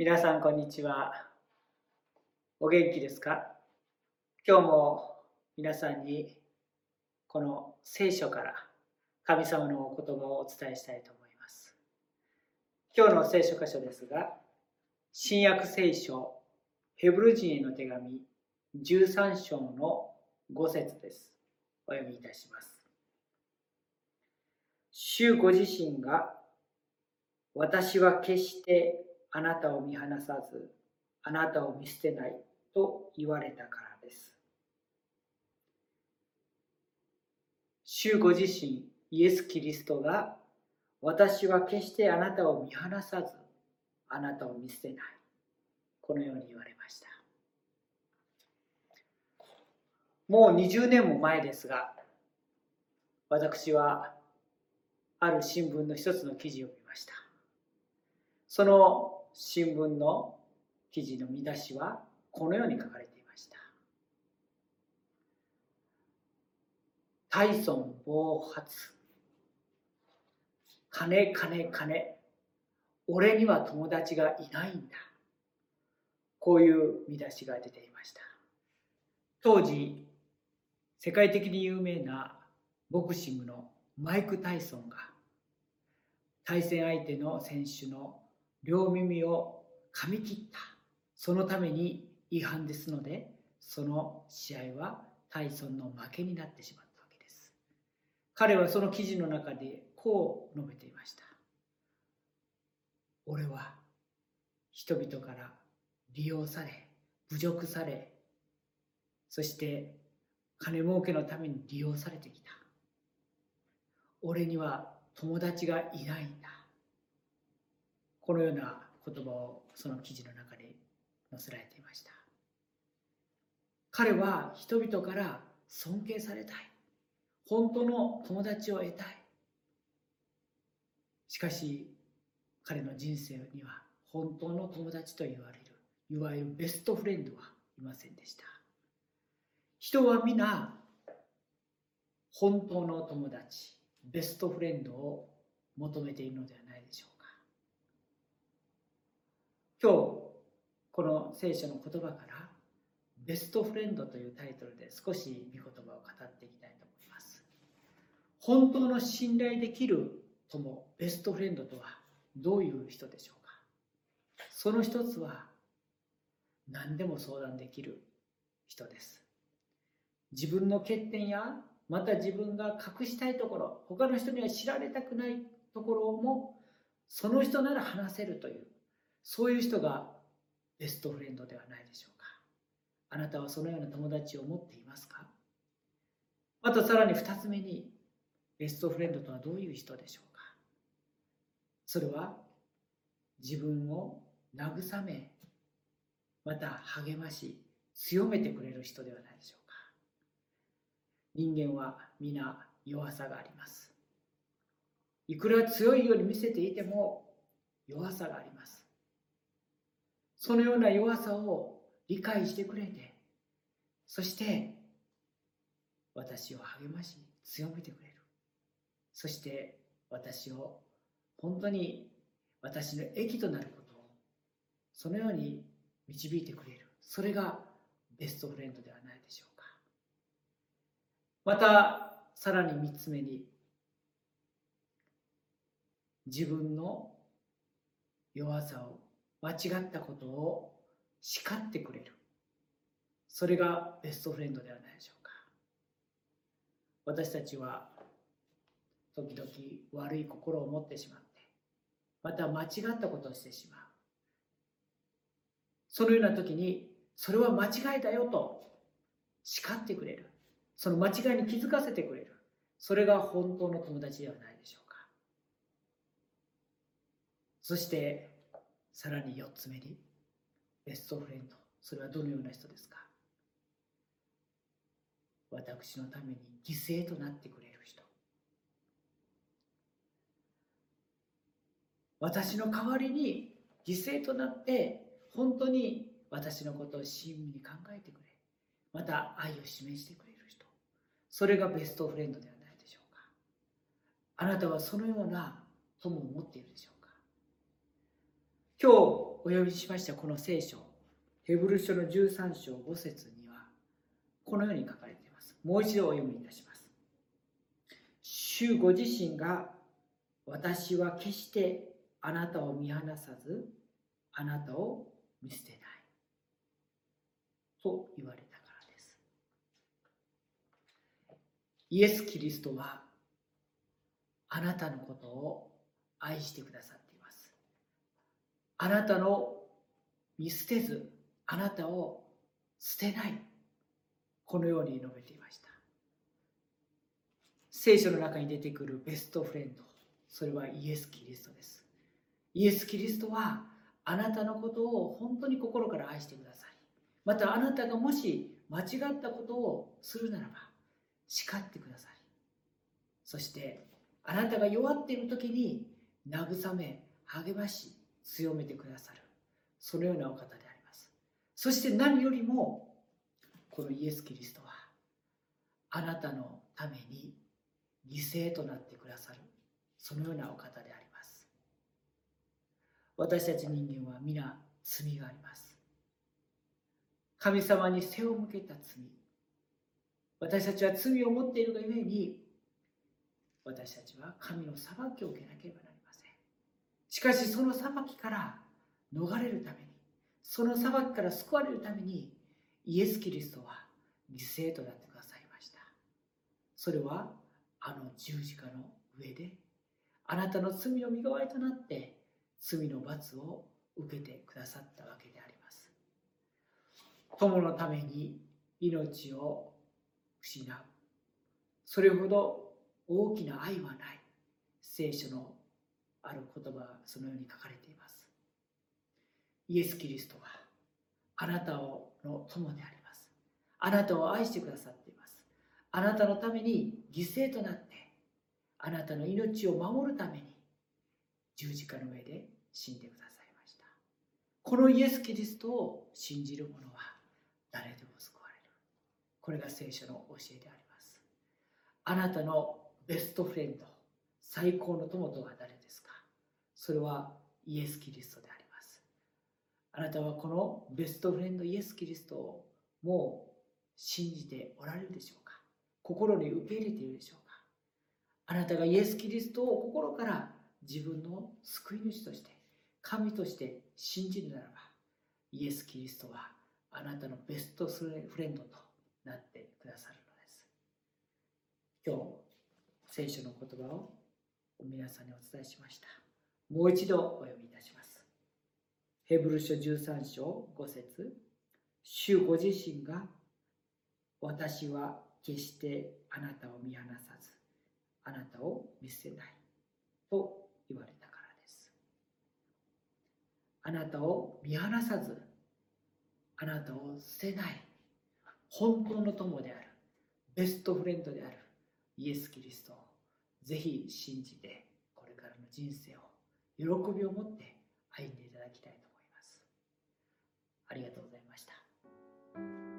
皆さんこんにちは。お元気ですか？今日も皆さんにこの聖書から神様のお言葉をお伝えしたいと思います。今日の聖書箇所ですが新約聖書ヘブル人への手紙13章の5節です。お読みいたします。主ご自身が私は決してあなたを見放さず、あなたを見捨てないと言われたからです。主ご自身、イエス・キリストが、私は決してあなたを見放さず、あなたを見捨てない。このように言われました。もう20年も前ですが、私はある新聞の一つの記事を見ました。その新聞の記事の見出しはこのように書かれていました。タイソン暴発。金金金。俺には友達がいないんだ。こういう見出しが出ていました。当時、世界的に有名なボクシングのマイク・タイソンが対戦相手の選手の両耳を噛み切った。そのために違反ですのでその試合はタイソンの負けになってしまったわけです。彼はその記事の中でこう述べていました。俺は人々から利用され侮辱されそして金儲けのために利用されてきた。俺には友達がいないんだ。このような言葉をその記事の中で載せられていました。彼は人々から尊敬されたい。本当の友達を得たい。しかし彼の人生には本当の友達と言われるいわゆるベストフレンドはいませんでした。人は皆本当の友達ベストフレンドを求めているのではないでしょう今日この聖書の言葉からベストフレンドというタイトルで少し御言葉を語っていきたいと思います。本当の信頼できる友ベストフレンドとはどういう人でしょうか？その一つは何でも相談できる人です。自分の欠点やまた自分が隠したいところ他の人には知られたくないところもその人なら話せるというそういう人がベストフレンドではないでしょうか。あなたはそのような友達を持っていますか？またさらに2つ目にベストフレンドとはどういう人でしょうか？それは自分を慰めまた励まし強めてくれる人ではないでしょうか？人間は皆弱さがあります。いくら強いように見せていても弱さがあります。そのような弱さを理解してくれてそして私を励まし強めてくれる。そして私を本当に私の益となることをそのように導いてくれる。それがベストフレンドではないでしょうか。またさらに3つ目に自分の弱さを間違ったことを叱ってくれる。それがベストフレンドではないでしょうか。私たちは時々悪い心を持ってしまってまた間違ったことをしてしまう。そのような時にそれは間違いだよと叱ってくれる。その間違いに気づかせてくれる。それが本当の友達ではないでしょうか。そしてさらに4つ目にベストフレンド。それはどのような人ですか？私のために犠牲となってくれる人。私の代わりに犠牲となって本当に私のことを親身に考えてくれ。また愛を示してくれる人。それがベストフレンドではないでしょうか。あなたはそのような友を持っているでしょう。か今日お呼びしましたこの聖書ヘブル書の13章5節にはこのように書かれています。もう一度お読みいたします。主ご自身が私は決してあなたを見放さずあなたを見捨てない。と言われたからです。イエス・キリストはあなたのことを愛してくださっあなたの見捨てずあなたを捨てない。このように述べていました。聖書の中に出てくるベストフレンドそれはイエス・キリストです。イエス・キリストはあなたのことを本当に心から愛してください。またあなたがもし間違ったことをするならば叱ってください。そしてあなたが弱っている時に慰め励まし強めてくださる。そのようなお方であります。そして何よりもこのイエス・キリストはあなたのために犠牲となってくださる。そのようなお方であります。私たち人間は皆罪があります。神様に背を向けた罪。私たちは罪を持っているがゆえに私たちは神の裁きを受けなければなりません。しかしその裁きから逃れるためにその裁きから救われるためにイエス・キリストは犠牲となってくださいました。それはあの十字架の上であなたの罪の身代わりとなって罪の罰を受けてくださったわけであります。友のために命を失う。それほど大きな愛はない。聖書のある言葉がそのように書かれています。イエス・キリストはあなたをの友であります。あなたを愛してくださっています。あなたのために犠牲となってあなたの命を守るために十字架の上で死んでくださいました。このイエス・キリストを信じる者は誰でも救われる。これが聖書の教えであります。あなたのベストフレンド最高の友とは誰ですか？それはイエス・キリストであります。あなたはこのベストフレンドイエス・キリストをもう信じておられるでしょうか？心に受け入れているでしょうか？あなたがイエス・キリストを心から自分の救い主として神として信じるならばイエス・キリストはあなたのベストフレンドとなってくださるのです。今日聖書の言葉を皆さんにお伝えしました。もう一度お読みいたします。ヘブル書13章5節主ご自身が私は決してあなたを見放さず、あなたを見捨てないと言われたからです。あなたを見放さず、あなたを捨てない、本当の友である、ベストフレンドであるイエス・キリストをぜひ信じて、これからの人生を喜びを持って歩んでいただきたいと思います。ありがとうございました。